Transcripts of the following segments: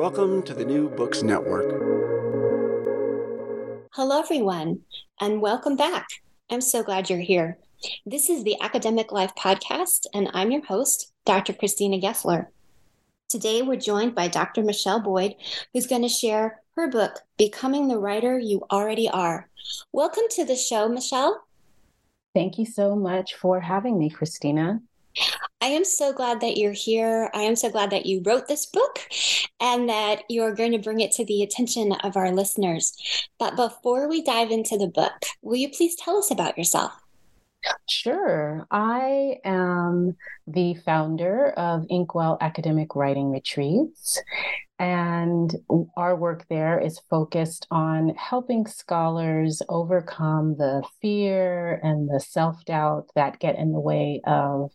Welcome to the New Books Network. Hello, everyone, and welcome back. I'm so glad you're here. This is the Academic Life Podcast, and I'm your host, Dr. Christina Gessler. Today, we're joined by Dr. Michelle Boyd, who's going to share her book, Becoming the Writer You Already Are. Welcome to the show, Michelle. Thank you so much for having me, Christina. I am so glad that you're here. I am so glad that you wrote this book and that you're going to bring it to the attention of our listeners. But before we dive into the book, will you please tell us about yourself? Sure. I am the founder of Inkwell Academic Writing Retreats. And our work there is focused on helping scholars overcome the fear and the self doubt that get in the way of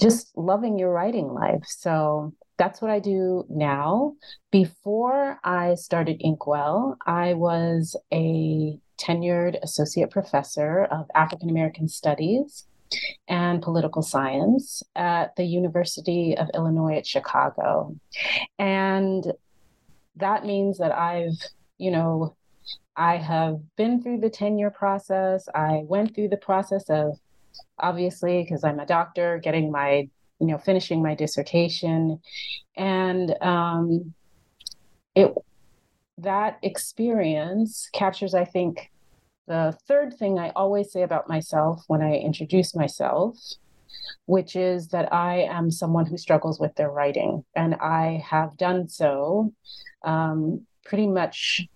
just loving your writing life. So that's what I do now. Before I started Inkwell, I was a tenured associate professor of African American Studies and political science at the University of Illinois at Chicago. And that means that I've, you know, I have been through the tenure process. I went through the process of obviously because I'm a doctor, getting my, you know, finishing my dissertation. And um it that experience captures, I think, the third thing I always say about myself when I introduce myself, which is that I am someone who struggles with their writing. And I have done so um, pretty much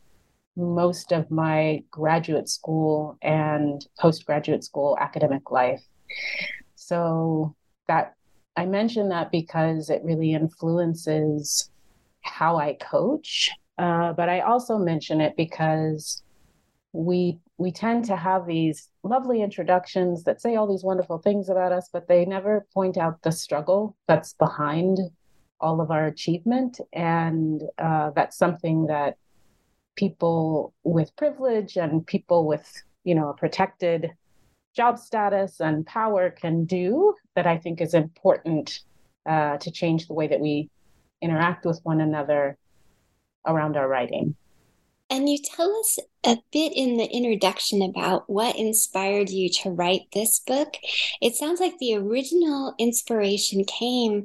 most of my graduate school and postgraduate school academic life. So that I mention that because it really influences how I coach. Uh, but I also mention it because we we tend to have these lovely introductions that say all these wonderful things about us, but they never point out the struggle that's behind all of our achievement. And uh, that's something that people with privilege and people with, you know, a protected job status and power can do that I think is important uh, to change the way that we interact with one another around our writing. And you tell us a bit in the introduction about what inspired you to write this book. It sounds like the original inspiration came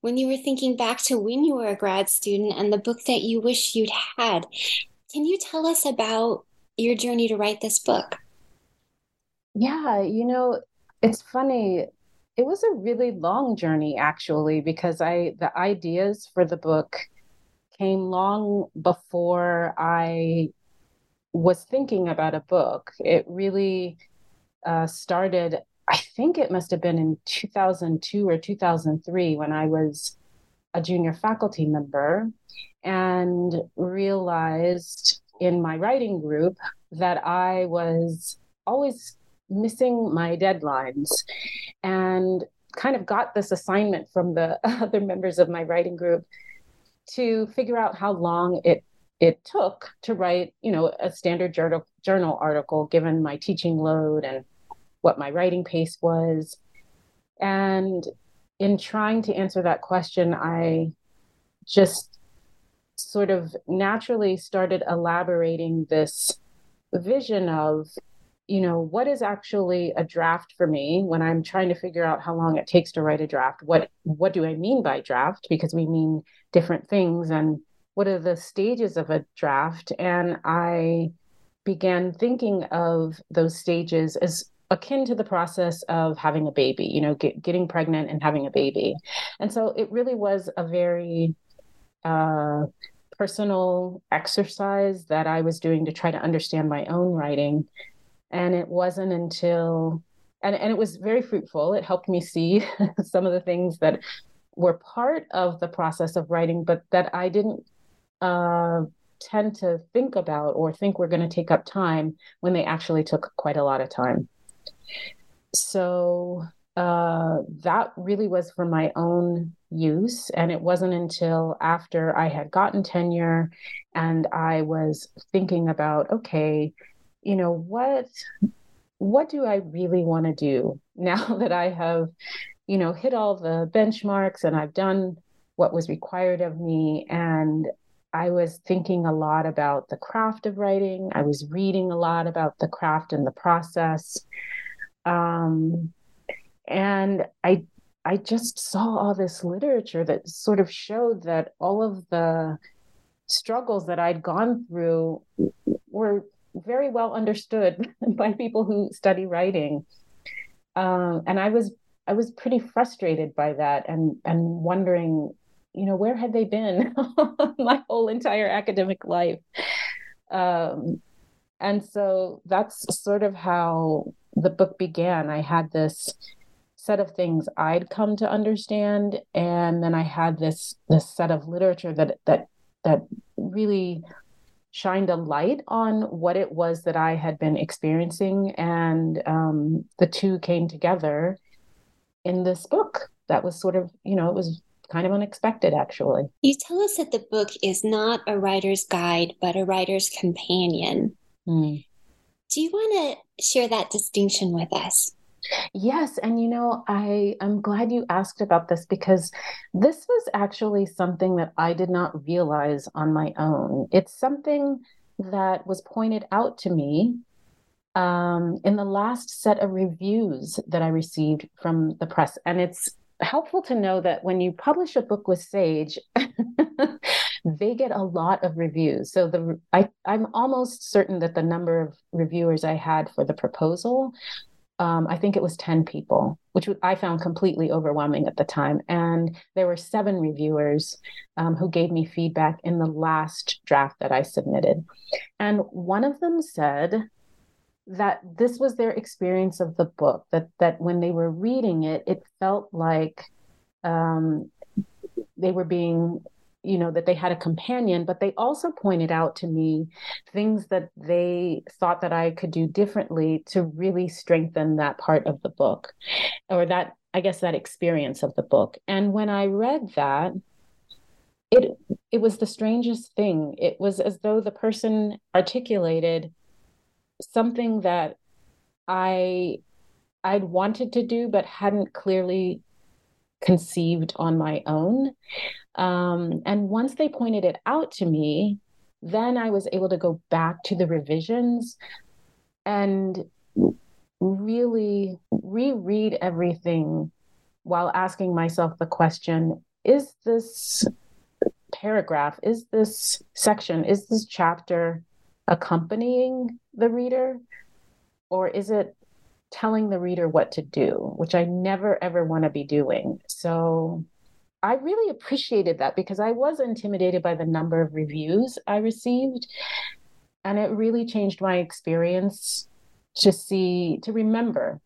when you were thinking back to when you were a grad student and the book that you wish you'd had. Can you tell us about your journey to write this book? Yeah, you know, it's funny. It was a really long journey actually because I the ideas for the book came long before I was thinking about a book. It really uh, started, I think it must have been in 2002 or 2003 when I was a junior faculty member and realized in my writing group that I was always missing my deadlines and kind of got this assignment from the other members of my writing group to figure out how long it it took to write, you know, a standard journal journal article given my teaching load and what my writing pace was. And in trying to answer that question, I just sort of naturally started elaborating this vision of you know what is actually a draft for me when i'm trying to figure out how long it takes to write a draft? What what do i mean by draft? Because we mean different things. And what are the stages of a draft. And I began thinking of those stages as akin to the process of having a baby, you know, get, getting pregnant and having a baby. And so it really was a very uh, personal exercise that I was doing to try to understand my own writing. And it wasn't until, and, and it was very fruitful. It helped me see some of the things that were part of the process of writing, but that I didn't uh, tend to think about or think we're going to take up time when they actually took quite a lot of time. So uh, that really was for my own use. And it wasn't until after I had gotten tenure and I was thinking about, okay, you know, what what do I really want to do now that I have, you know, hit all the benchmarks and I've done what was required of me and I was thinking a lot about the craft of writing. I was reading a lot about the craft and the process. Um, and I I just saw all this literature that sort of showed that all of the struggles that I'd gone through were very well understood by people who study writing. Um, and I was I was pretty frustrated by that and and wondering, you know, where had they been my whole entire academic life? Um, and so that's sort of how the book began. I had this set of things I'd come to understand, and then I had this this set of literature that that that really shined a light on what it was that I had been experiencing, and um, the two came together in this book. That was sort of, you know, it was kind of unexpected, actually. You tell us that the book is not a writer's guide, but a writer's companion. Mm. Do you want to share that distinction with us? Yes, and you know, I I'm glad you asked about this because this was actually something that I did not realize on my own. It's something that was pointed out to me um, in the last set of reviews that I received from the press, and it's helpful to know that when you publish a book with Sage, they get a lot of reviews. So the I, I'm almost certain that the number of reviewers I had for the proposal um, I think it was 10 people, which I found completely overwhelming at the time. And there were seven reviewers um, who gave me feedback in the last draft that I submitted. And one of them said that this was their experience of the book, that, that when they were reading it, it felt like um, they were being you know that they had a companion but they also pointed out to me things that they thought that i could do differently to really strengthen that part of the book or that i guess that experience of the book. And when i read that it it was the strangest thing. It was as though the person articulated something that i i'd wanted to do but hadn't clearly conceived on my own. Um, and once they pointed it out to me, then I was able to go back to the revisions and really reread everything while asking myself the question is this paragraph, is this section, is this chapter accompanying the reader? Or is it telling the reader what to do, which I never ever want to be doing? So I really appreciated that because I was intimidated by the number of reviews I received. And it really changed my experience to see, to remember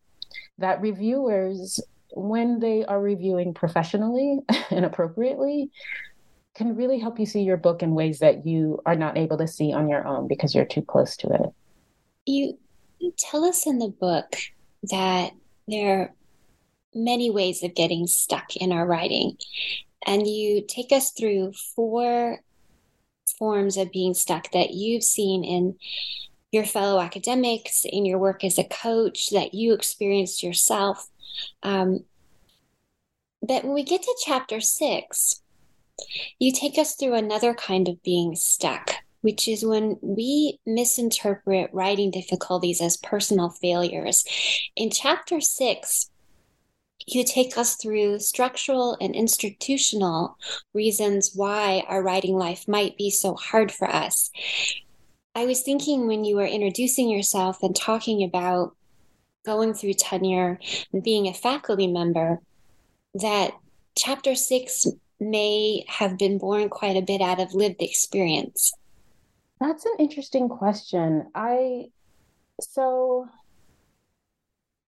that reviewers, when they are reviewing professionally and appropriately, can really help you see your book in ways that you are not able to see on your own because you're too close to it. You tell us in the book that there are many ways of getting stuck in our writing. And you take us through four forms of being stuck that you've seen in your fellow academics, in your work as a coach, that you experienced yourself. Um, but when we get to chapter six, you take us through another kind of being stuck, which is when we misinterpret writing difficulties as personal failures. In chapter six, you take us through structural and institutional reasons why our writing life might be so hard for us. I was thinking when you were introducing yourself and talking about going through tenure and being a faculty member that chapter six may have been born quite a bit out of lived experience. That's an interesting question. I so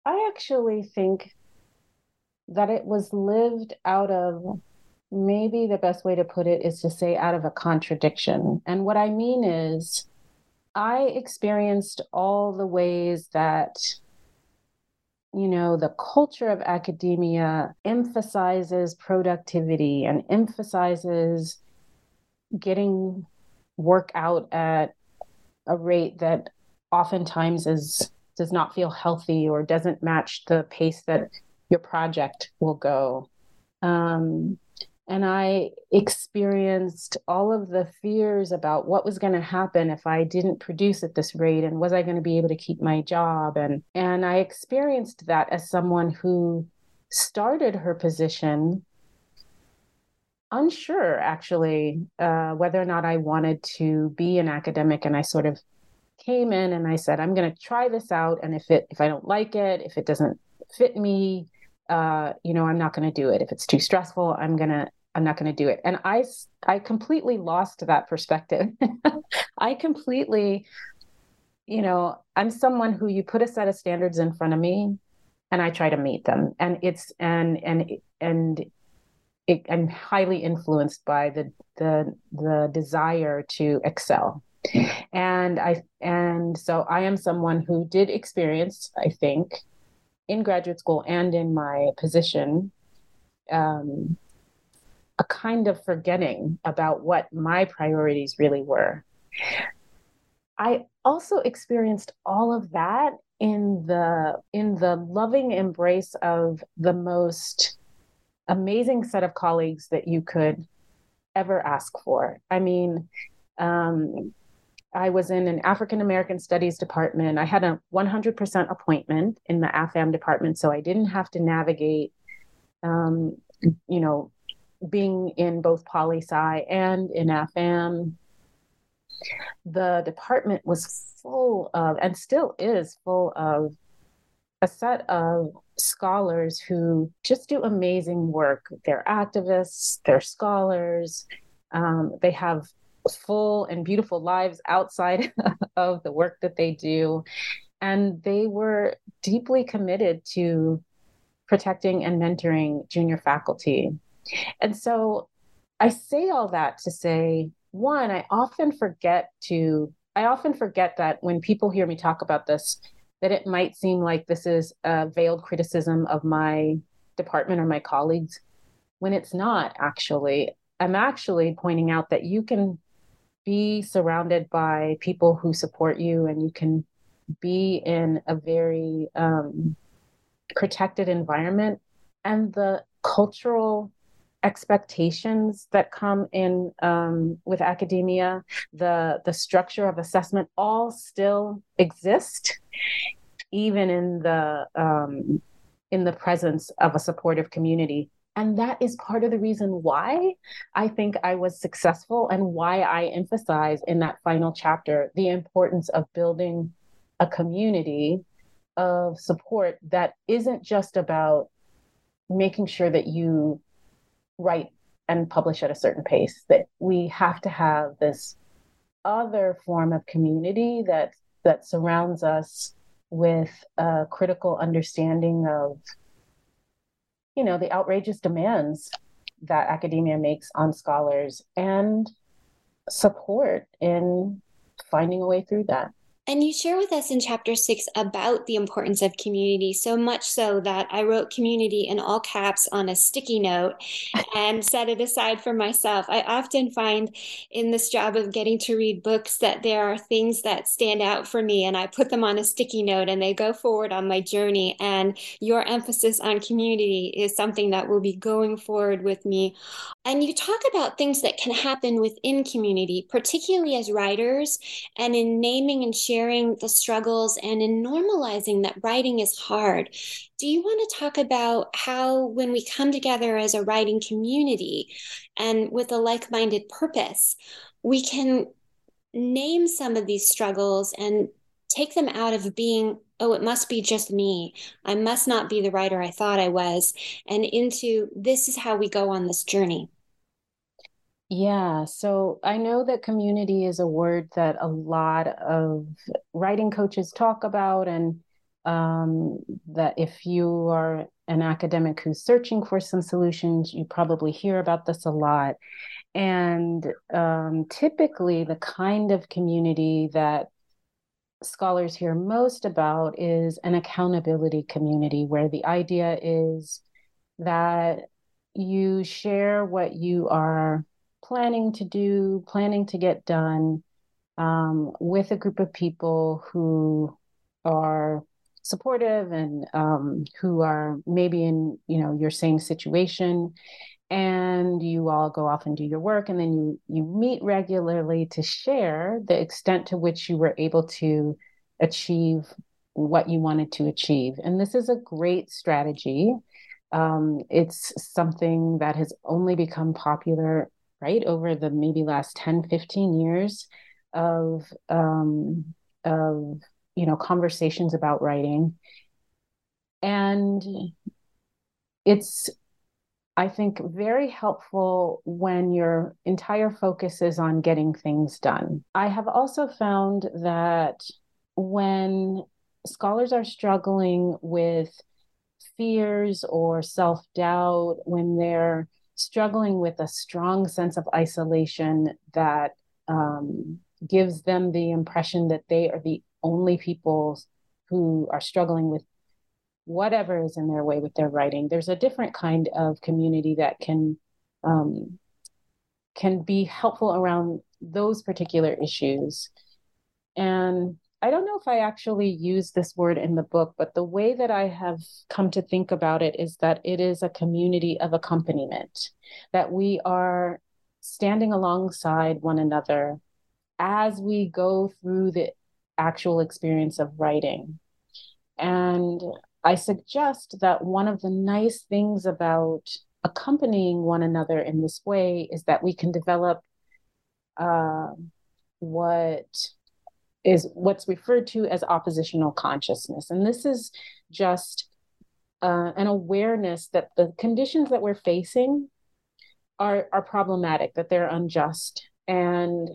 I actually think that it was lived out of maybe the best way to put it is to say out of a contradiction. And what I mean is, I experienced all the ways that, know, the culture of academia emphasizes productivity and emphasizes getting work out at a rate that oftentimes is does not feel healthy or doesn't match the pace that your project will go. Um, and I experienced all of the fears about what was going to happen if I didn't produce at this rate and was I going to be able to keep my job and and I experienced that as someone who started her position unsure actually uh, whether or not I wanted to be an academic and I sort of came in and I said, I'm going to try this out. And if it, if I don't like it, if it doesn't fit me, uh, you know, I'm not going to do it. If it's too stressful, I'm going to, I'm not going to do it. And I, I completely lost that perspective. I completely, you know, I'm someone who you put a set of standards in front of me and I try to meet them. And it's, and, and, and, it, I'm highly influenced by the the the desire to excel and i and so i am someone who did experience i think in graduate school and in my position um, a kind of forgetting about what my priorities really were. I also experienced all of that in the in the loving embrace of the most amazing set of colleagues that you could ever ask for. I mean um, I was in an African American Studies department. I had a 100% appointment in the AFAM department, so I didn't have to navigate, um, you know, being in both poli sci and in AFAM. The department was full of, and still is full of, a set of scholars who just do amazing work. They're activists, they're scholars, um, they have full and beautiful lives outside of the work that they do. And they were deeply committed to protecting and mentoring junior faculty. And so I say all that to say, one, I often forget to, I often forget that when people hear me talk about this, that it might seem like this is a veiled criticism of my department or my colleagues, when it's not actually. I'm actually pointing out that you can be surrounded by people who support you and you can be in a very um, protected environment. And the cultural expectations that come in um, with academia the the structure of assessment all still exist even in the um, in the presence of a supportive community and that is part of the reason why I think I was successful and why I emphasize in that final chapter the importance of building a community of support that isn't just about making sure that you write and publish at a certain pace, that we have to have this other form of community that that surrounds us with a critical understanding of you know, the outrageous demands that academia makes on scholars and support in finding a way through that. And you share with us in chapter six about the importance of community, so much so that I wrote community in all caps on a sticky note and set it aside for myself. I often find in this job of getting to read books that there are things that stand out for me, and I put them on a sticky note and they go forward on my journey. And your emphasis on community is something that will be going forward with me And you talk about things that can happen within community, particularly as writers, and in naming and sharing the struggles and in normalizing that writing is hard. Do you want to talk about how, when we come together as a writing community and with a like minded purpose, we can name some of these struggles and take them out of being oh it must be just me i must not be the writer i thought i was and into this is how we go on this journey yeah, so I know that community is a word that a lot of writing coaches talk about, and um, that if you are an academic who's searching for some solutions, you probably hear about this a lot. And um, typically, the kind of community that scholars hear most about is an accountability community, where the idea is that you share what you are planning to do, planning to get done um, with a group of people who are supportive and um, who are maybe in you know your same situation. And you all go off and do your work and then you you meet regularly to share the extent to which you were able to achieve what you wanted to achieve. And this is a great strategy. Um, it's something that has only become popular right over the maybe last 10 15 years of um, of you know conversations about writing. And it's i think very helpful when your entire focus is on getting things done. I have also found that when scholars are struggling with fears or self-doubt when they're struggling with a strong sense of isolation that um, gives them the impression that they are the only people who are struggling with whatever is in their way with their writing. There's a different kind of community that can um, can be helpful around those particular issues. And I don't know if I actually use this word in the book, but the way that I have come to think about it is that it is a community of accompaniment, that we are standing alongside one another as we go through the actual experience of writing. And I suggest that one of the nice things about accompanying one another in this way is that we can develop uh, what is what's referred to as oppositional consciousness. And this is just uh, an awareness that the conditions that we're facing are, are problematic, that they're unjust, and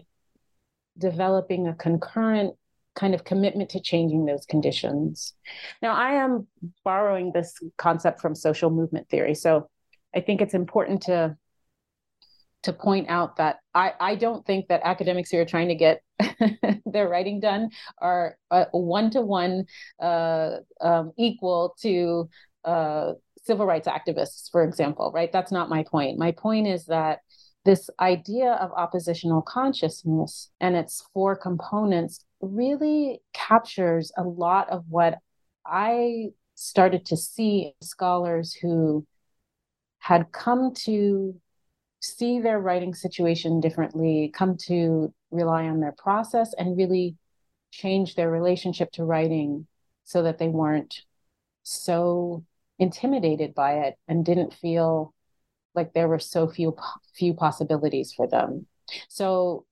developing a concurrent kind of commitment to changing those conditions. Now, I am borrowing this concept from social movement theory. So I think it's important to to point out that I, I don't think that academics who are trying to get their writing done are one to one equal to uh, civil rights activists, for example, right? That's not my point. My point is that this idea of oppositional consciousness and its four components really captures a lot of what I started to see scholars who had come to see their writing situation differently, come to rely on their process, and really change their relationship to writing so that they weren't so intimidated by it and didn't feel like there were so few few possibilities for them. So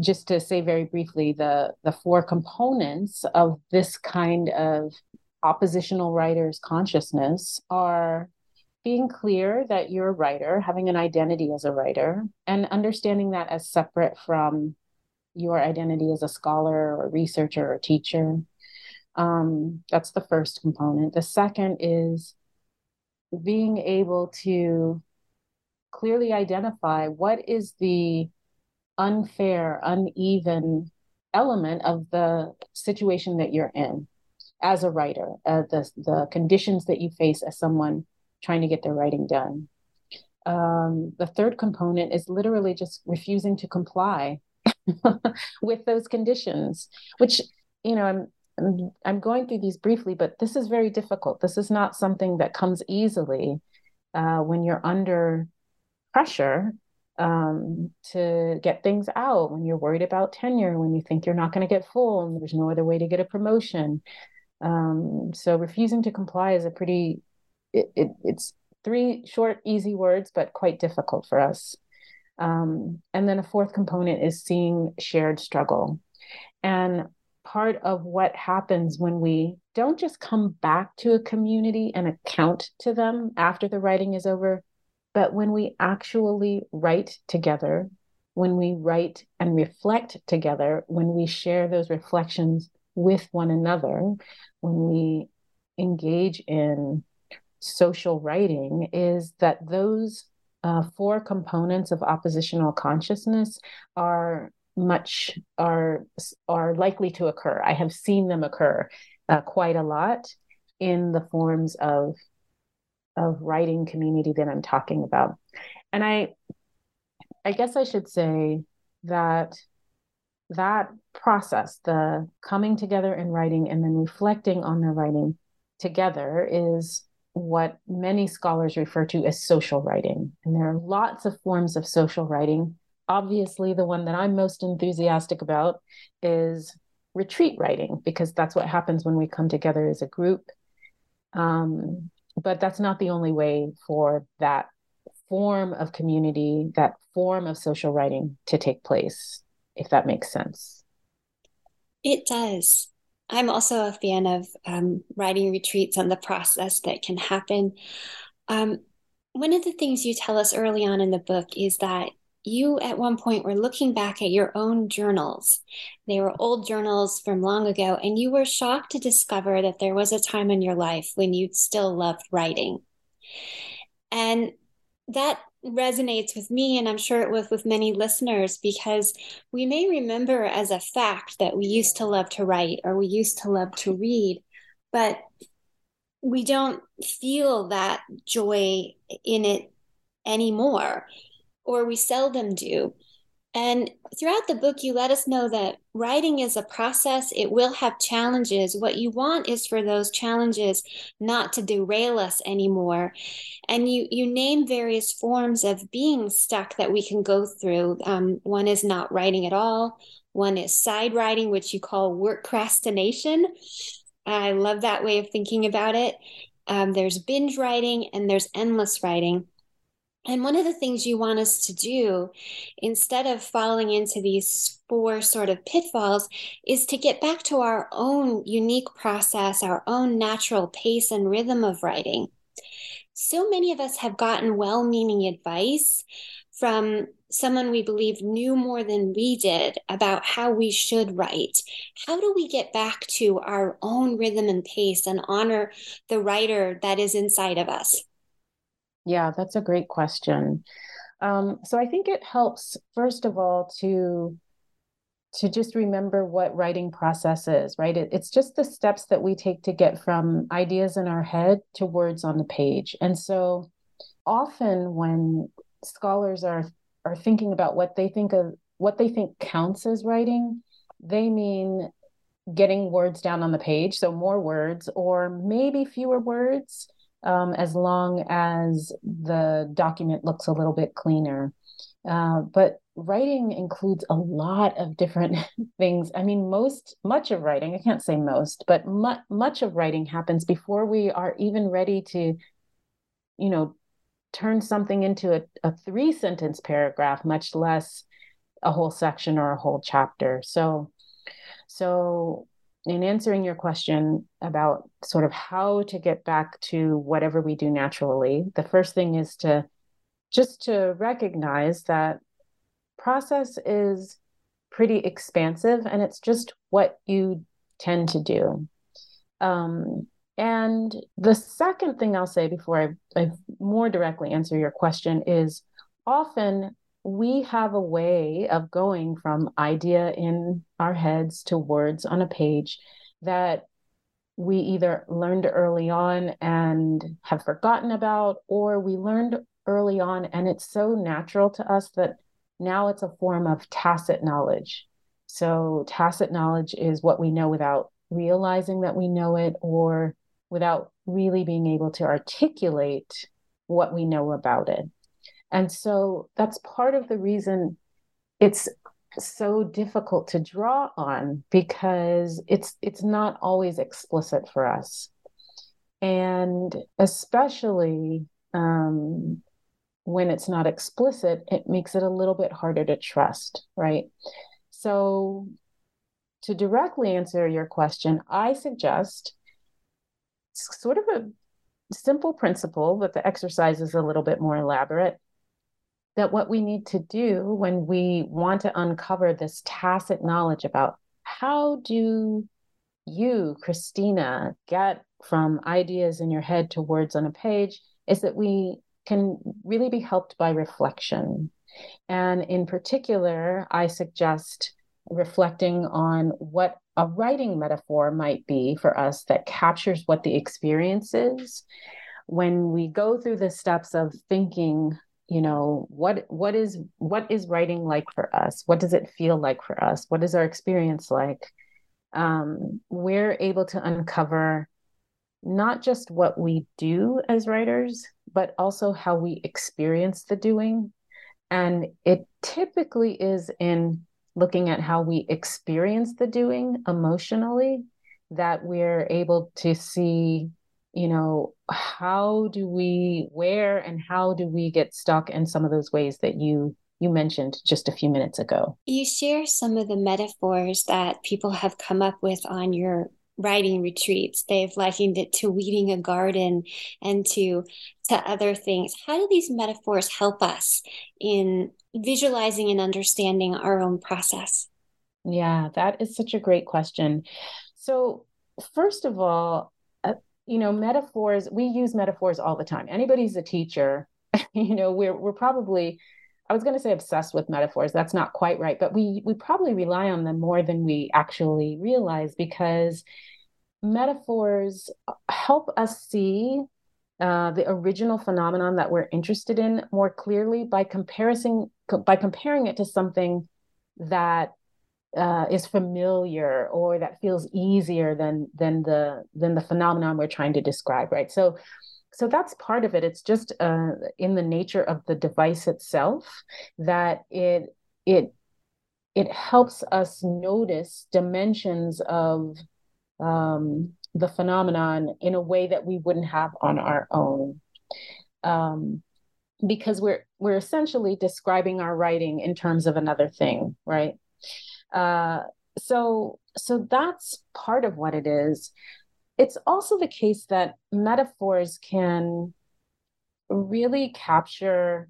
just to say very briefly the the four components of this kind of oppositional writer's consciousness are being clear that you're a writer, having an identity as a writer, and understanding that as separate from your identity as a scholar or researcher or teacher. Um, that's the first component. The second is being able to clearly identify what is the unfair, uneven element of the situation that you're in as a writer, uh, the, the conditions that you face as someone trying to get their writing done. Um, the third component is literally just refusing to comply with those conditions, which, you know, I'm, I'm, going through these briefly, but this is very difficult. This is not something that comes easily uh, when you're under pressure um, to get things out when you're worried about tenure, when you think you're not going to get full and there's no other way to get a promotion. Um, so refusing to comply is a pretty, it, it, it's three short, easy words, but quite difficult for us. Um, and then a fourth component is seeing shared struggle. And part of what happens when we don't just come back to a community and account to them after the writing is over, but when we actually write together, when we write and reflect together, when we share those reflections with one another, when we engage in social writing, is that those uh, four components of oppositional consciousness are much are are likely to occur. I have seen them occur uh, quite a lot in the forms of of writing community that I'm talking about. And I I guess I should say that that process, the coming together and writing and then reflecting on the writing together is what many scholars refer to as social writing. And there are lots of forms of social writing. Obviously, the one that I'm most enthusiastic about is retreat writing, because that's what happens when we come together as a group. Um, but that's not the only way for that form of community, that form of social writing to take place, if that makes sense. It does. I'm also a fan of um, writing retreats and the process that can happen. Um, one of the things you tell us early on in the book is that you at one point were looking back at your own journals. They were old journals from long ago, and you were shocked to discover that there was a time in your life when you still loved writing. And that resonates with me, and I'm sure it was with many listeners, because we may remember as a fact that we used to love to write or we used to love to read, but we don't feel that joy in it anymore or we seldom do. And throughout the book, you let us know that writing is a process. It will have challenges. What you want is for those challenges not to derail us anymore. And you, you name various forms of being stuck that we can go through. Um, one is not writing at all, one is side writing, which you call work procrastination. I love that way of thinking about it. Um, there's binge writing and there's endless writing. And one of the things you want us to do, instead of falling into these four sort of pitfalls, is to get back to our own unique process, our own natural pace and rhythm of writing. So many of us have gotten well meaning advice from someone we believe knew more than we did about how we should write. How do we get back to our own rhythm and pace and honor the writer that is inside of us? Yeah, that's a great question. Um, so I think it helps, first of all, to to just remember what writing process is, right? It, it's just the steps that we take to get from ideas in our head to words on the page. And so often when scholars are are thinking about what they think of what they think counts as writing, they mean getting words down on the page, so more words or maybe fewer words um, as long as the document looks a little bit cleaner. Uh, but writing includes a lot of different things. I mean, most, much of writing, I can't say most, but mu- much of writing happens before we are even ready to, you know, turn something into a, a three sentence paragraph, much less a whole section or a whole chapter. So, so in answering your question about sort of how to get back to whatever we do naturally, the first thing is to just to recognize that process is pretty expansive and it's just what you tend to do. Um, and the second thing I'll say before I, I more directly answer your question is often we have a way of going from idea in our heads to words on a page that we either learned early on and have forgotten about, or we learned early on and it's so natural to us that now it's a form of tacit knowledge. So, tacit knowledge is what we know without realizing that we know it or without really being able to articulate what we know about it. And so that's part of the reason it's so difficult to draw on because it's it's not always explicit for us. And especially um, when it's not explicit it makes it a little bit harder to trust right? So to directly answer your question i suggest sort of a simple principle but the exercise is a little bit more elaborate that what we need to do when we want to uncover this tacit knowledge about how do you, Christina, get from ideas in your head to words on a page is that we can really be helped by reflection. And in particular, I suggest reflecting on what a writing metaphor might be for us that captures what the experience is. When we go through the steps of thinking you know what what is what is writing like for us? What does it feel like for us? What is our experience like? Um, we're able to uncover not just what we do as writers but also how we experience the doing. And it typically is in looking at how we experience the doing emotionally that we're able to see you know how do we where and how do we get stuck in some of those ways that you you mentioned just a few minutes ago? You share some of the metaphors that people have come up with on your writing retreats. They've likened it to weeding a garden and to to other things. How do these metaphors help us in visualizing and understanding our own process? Yeah that is such a great question. So first of all uh, you know, metaphors, we use metaphors all the time. Anybody's a teacher, you know, we're we're probably I was going to say obsessed with metaphors. That's not quite right, but we we probably rely on them more than we actually realize because metaphors help us see uh, the original phenomenon that we're interested in more clearly by comparison by comparing it to something that uh, is familiar or that feels easier than than the than the phenomenon we're trying to describe right? So so that's part of it. It's just uh, in the nature of the device itself that it it it helps us notice dimensions of um, the phenomenon in a way that we wouldn't have on our own. Um, because we're we're essentially describing our writing in terms of another thing right uh, so so that's part of what it is. It's also the case that metaphors can really capture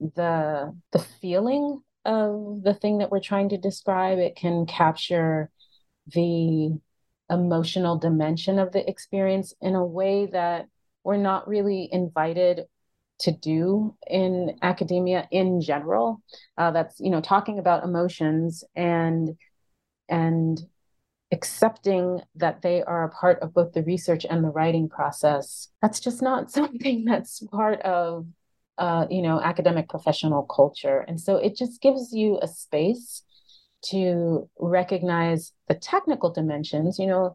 the the feeling of the thing that we're trying to describe. It can capture the emotional dimension of the experience in a way that we're not really invited to do in academia in general. Uh, that's you know talking about emotions and and accepting that they are a part of both the research and the writing process. That's just not something that's part of uh, you know academic professional culture, and so it just gives you a space to recognize the technical dimensions. You know,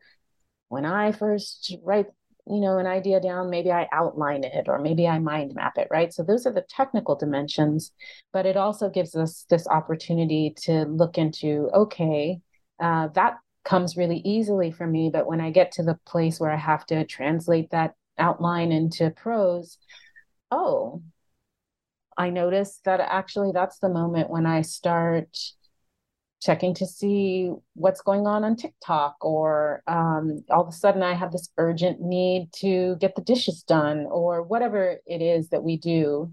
when I first write you know an idea down maybe i outline it or maybe i mind map it right? So those are the technical dimensions but it also gives us this opportunity to look into okay uh, that comes really easily for me but when i get to the place where i have to translate that outline into prose oh i notice that actually that's the moment when i start checking to see what's going on on TikTok, or um, all of a sudden I have this urgent need to get the dishes done, or whatever it is that we do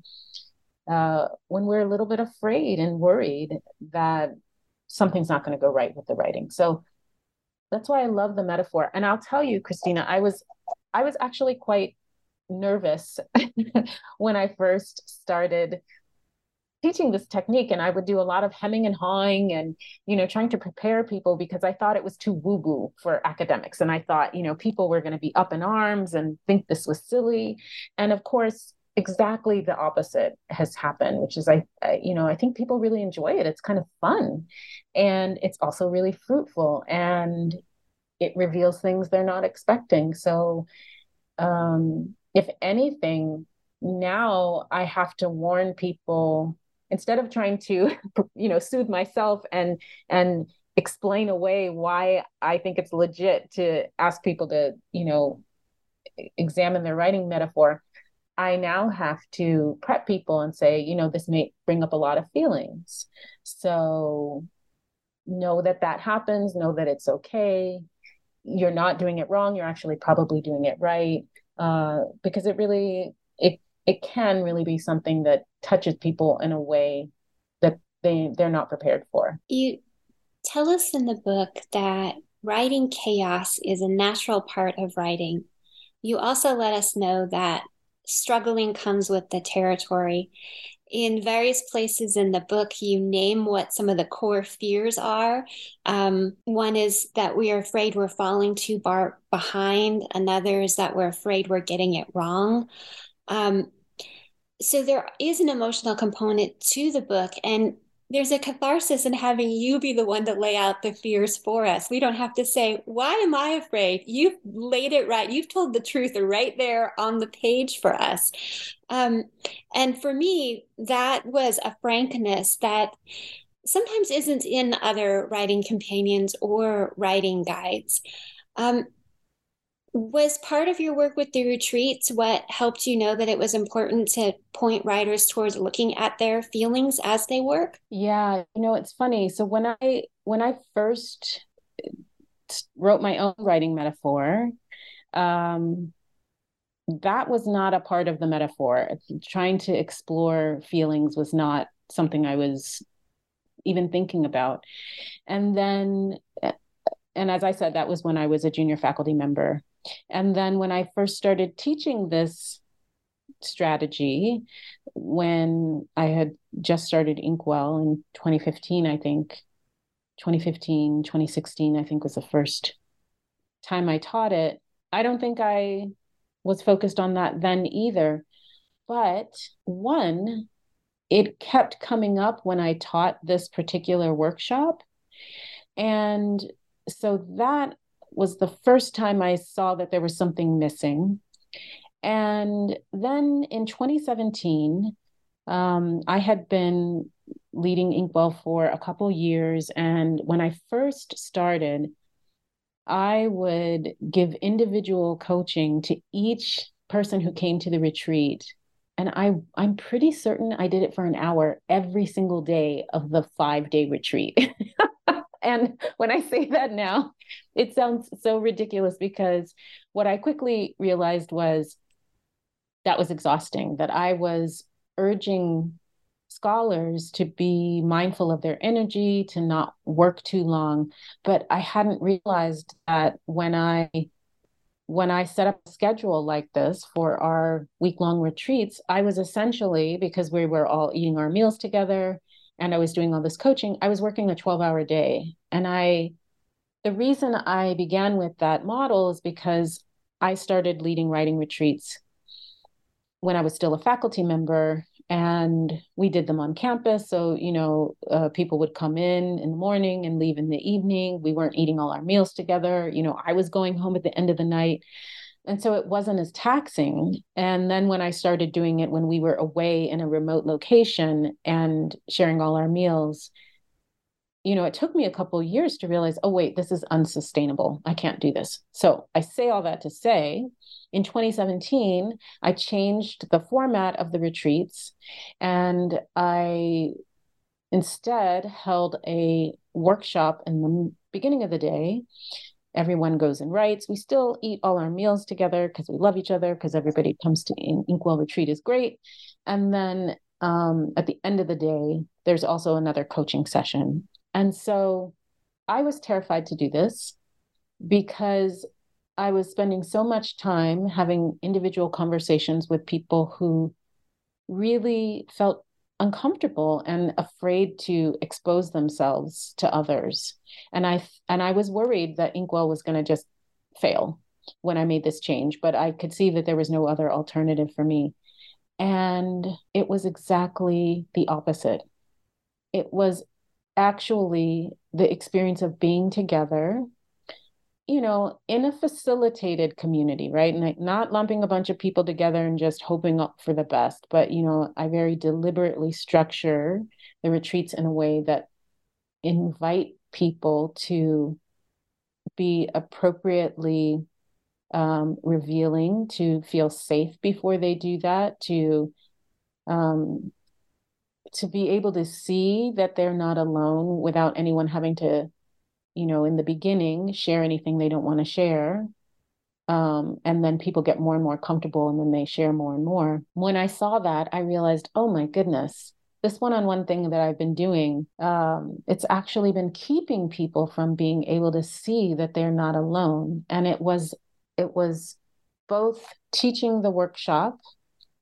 uh, when we're a little bit afraid and worried that something's not going to go right with the writing. So that's why I love the metaphor. And I'll tell you, Christina, I was I was actually quite nervous when I first started teaching this technique and I would do a lot of hemming and hawing and, you know, trying to prepare people because I thought it was too woo woo for academics. And I thought, you know, people were going to be up in arms and think this was silly. And of course, exactly the opposite has happened, which is I, I you know, I think people really enjoy it. It's kind of fun and it's also really fruitful and it reveals things they're not expecting. So, um, if anything, now I have to warn people instead of trying to, you know, soothe myself and and explain away why I think it's legit to ask people to, you know, examine their writing metaphor. I now have to prep people and say, you know, this may bring up a lot of feelings. So know that that happens, know that it's okay. You're not doing it wrong, you're actually probably doing it right. Uh, because it really it can really be something that touches people in a way that they they're not prepared for. You tell us in the book that writing chaos is a natural part of writing. You also let us know that struggling comes with the territory. In various places in the book, you name what some of the core fears are. Um, one is that we are afraid we're falling too far behind, another is that we're afraid we're getting it wrong. Um, so there is an emotional component to the book, and there's a catharsis in having you be the one to lay out the fears for us. We don't have to say, Why am I afraid? You've laid it right. You've told the truth right there on the page for us. Um, and for me, that was a frankness that sometimes isn't in other writing companions or writing guides. Um, was part of your work with the retreats what helped you know that it was important to point writers towards looking at their feelings as they work? Yeah you know it's funny. So when i when i first wrote my own writing metaphor um that was not a part of the metaphor. Trying to explore feelings was not something i was even thinking about. And then and as i said that was when i was a junior faculty member and then when I first started teaching this strategy, when I had just started Inkwell in 2015, I think, 2015, 2016, I think was the first time I taught it. I don't think I was focused on that then either. But one, it kept coming up when I taught this particular workshop. And so that was the first time I saw that there was something missing. And then in 2017, um, I had been leading Inkwell for a couple years. And when I first started, I would give individual coaching to each person who came to the retreat. And I, I'm pretty certain I did it for an hour every single day of the five day retreat. And when I say that now, it sounds so ridiculous because what I quickly realized was that was exhausting, that I was urging scholars to be mindful of their energy, to not work too long. But I hadn't realized that when I when I set up a schedule like this for our week long retreats, I was essentially, because we were all eating our meals together, and I was doing all this coaching, I was working a 12 hour day. And I, the reason I began with that model is because I started leading writing retreats when I was still a faculty member and we did them on campus. So you know uh, people would come in in the morning and leave in the evening. We weren't eating all our meals together. You know i was going home at the end of the night and so it wasn't as taxing. And then when I started doing it when we were away in a remote location and sharing all our meals, you know, it took me a couple years to realize, oh, wait, this is unsustainable. I can't do this. So I say all that to say, in 2017, I changed the format of the retreats and I instead held a workshop in the beginning of the day everyone goes and writes. We still eat all our meals together because we love each other, because everybody comes to in Inkwell Retreat is great. And then um, at the end of the day, there's also another coaching session. And so I was terrified to do this because I was spending so much time having individual conversations with people who really felt uncomfortable and afraid to expose themselves to others. And i and i was worried that inkwell was going to just fail when i made this change but i could see that there was no other alternative for me. And it was exactly the opposite. It was actually the experience of being together you know, in a facilitated community, right? And like not lumping a bunch of people together and just hoping for the best, but, you know, I very deliberately structure the retreats in a way that invite people to be appropriately um, revealing, to feel safe before they do that, to um, to be able to see that they're not alone without anyone having to, you know, in the beginning share anything they don't want to share. Um, and then people get more and more comfortable and then they share more and more. When I saw that, I realized, oh my goodness, this one-on-one thing that I've been doing, um, it's actually been keeping people from being able to see that they're not alone. And it was, it was both teaching the workshop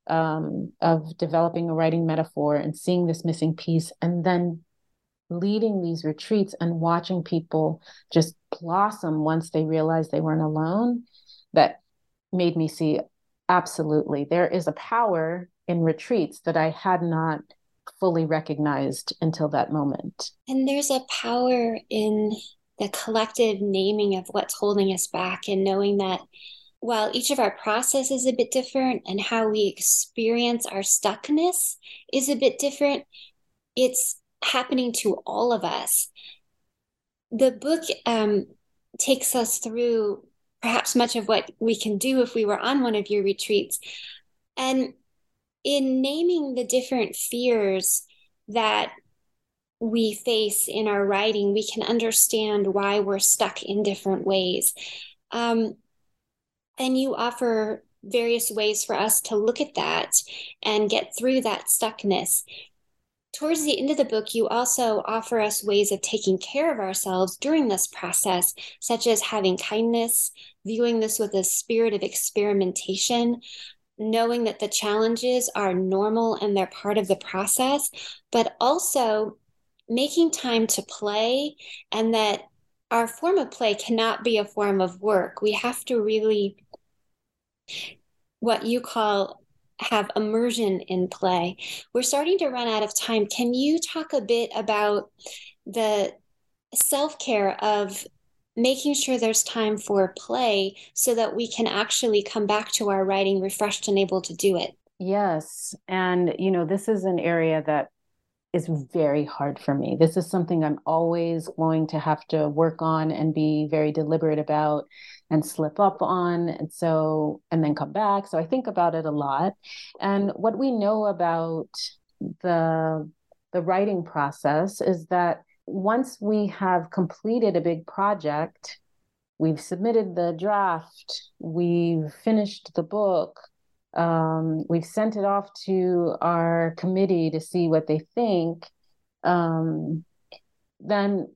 um, of developing a writing metaphor and seeing this missing piece, and then leading these retreats and watching people just blossom once they realized they weren't alone that made me see absolutely there is a power in retreats that I had not fully recognized until that moment. And there's a power in the collective naming of what's holding us back and knowing that while each of our process is a bit different and how we experience our stuckness is a bit different, it's happening to all of us. The book um, takes us through perhaps much of what we can do if we were on one of your retreats. And in naming the different fears that we face in our writing, we can understand why we're stuck in different ways. Um, and you offer various ways for us to look at that and get through that stuckness. Towards the end of the book, you also offer us ways of taking care of ourselves during this process, such as having kindness, viewing this with a spirit of experimentation, knowing that the challenges are normal and they're part of the process, but also making time to play and that our form of play cannot be a form of work. We have to really, what you call, have immersion in play. We're starting to run out of time. Can you talk a bit about the self care of making sure there's time for play so that we can actually come back to our writing refreshed and able to do it? Yes. And, you know, this is an area that is very hard for me. This is something I'm always going to have to work on and be very deliberate about and slip up on. And so, and then come back. So I think about it a lot. And what we know about the the writing process is that once we have completed a big project, we've submitted the draft, we've finished the book, um, we've sent it off to our committee to see what they think, um, then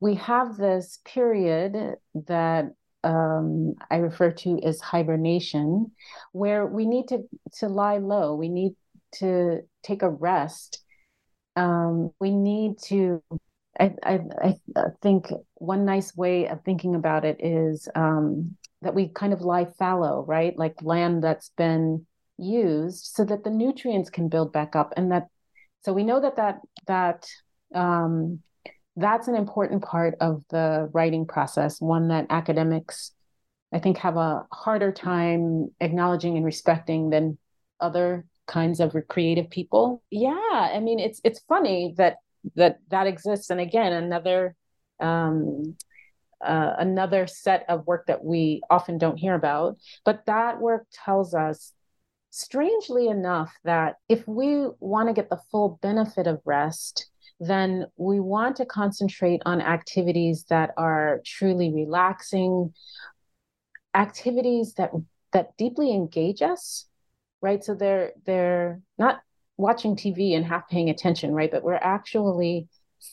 we have this period that um, I refer to as hibernation, where we need to to lie low. We need to take a rest. Um, we need to. I, I, I think one nice way of thinking about it is um, that we kind of lie fallow, right? Like land that's been used so that the nutrients can build back up and that so we know that that that um, that's an important part of the writing process one that academics i think have a harder time acknowledging and respecting than other kinds of creative people yeah i mean it's it's funny that that that exists and again another um uh, another set of work that we often don't hear about. But that work tells us strangely enough that if we want to get the full benefit of rest then we want to concentrate on activities that are truly relaxing activities that that deeply engage us right? So they're they're not watching tv and half paying attention right? But we're actually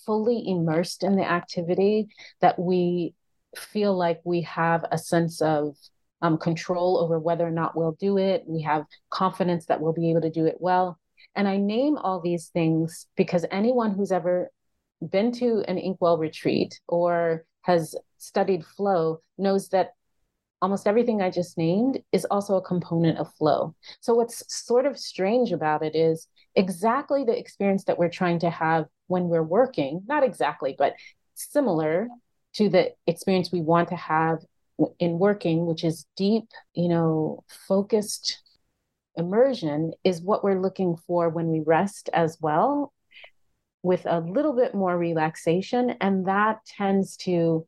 fully immersed in the activity that we feel like we have a sense of um, control over whether or not we'll do it. We have confidence that we'll be able to do it well. And I name all these things because anyone who's ever been to an Inkwell retreat or has studied flow knows that almost everything I just named is also a component of flow. So, what's sort of strange about it is exactly the experience that we're trying to have when we're working, not exactly, but similar to the experience we want to have in working, which is deep, you know, focused immersion, is what we're looking for when we rest as well, with a little bit more relaxation. And that tends to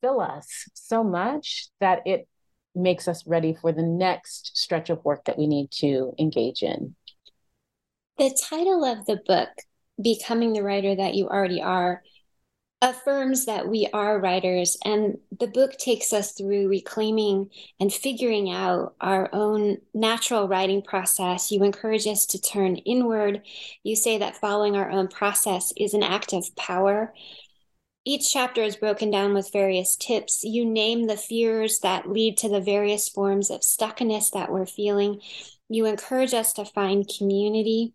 fill us so much that it makes us ready for the next stretch of work that we need to engage in. The title of the book, Becoming the Writer That You Already Are, affirms that we are writers and the book takes us through reclaiming and figuring out our own natural writing process. You encourage us to turn inward. You say that following our own process is an act of power. Each chapter is broken down with various tips. You name the fears that lead to the various forms of stuckness that we're feeling. You encourage us to find community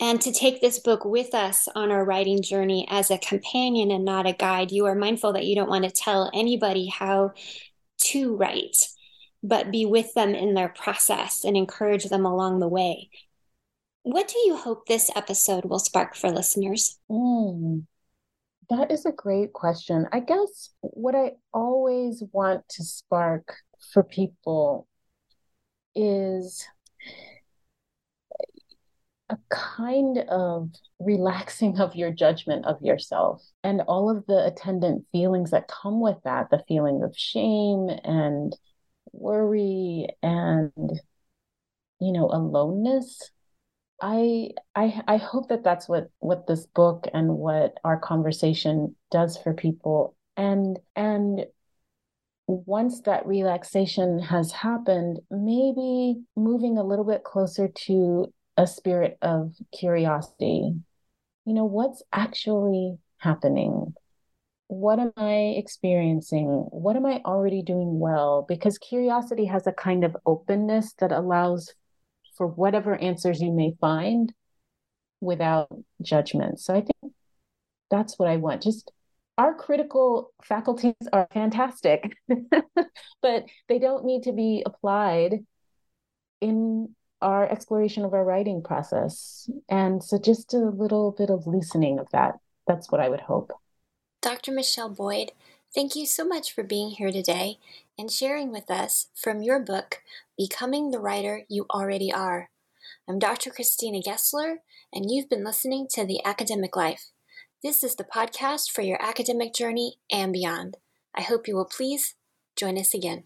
and to take this book with us on our writing journey as a companion and not a guide. You are mindful that you don't want to tell anybody how to write, but be with them in their process and encourage them along the way. What do you hope this episode will spark for listeners? Mm, that is a great question. I guess what I always want to spark for people is a kind of relaxing of your judgment of yourself and all of the attendant feelings that come with that the feeling of shame and worry and you know aloneness. I, I i hope that that's what what this book and what our conversation does for people. And and once that relaxation has happened maybe moving a little bit closer to a spirit of curiosity. You know, what's actually happening? What am I experiencing? What am I already doing well? Because curiosity has a kind of openness that allows for whatever answers you may find without judgment. So I think that's what I want. Just our critical faculties are fantastic, but they don't need to be applied in our exploration of our writing process. And so just a little bit of loosening of that. That's what I would hope. Dr. Michelle Boyd, thank you so much for being here today and sharing with us from your book, Becoming the Writer You Already Are. I'm Dr. Christina Gessler, and you've been listening to The Academic Life. This is the podcast for your academic journey and beyond. I hope you will please join us again.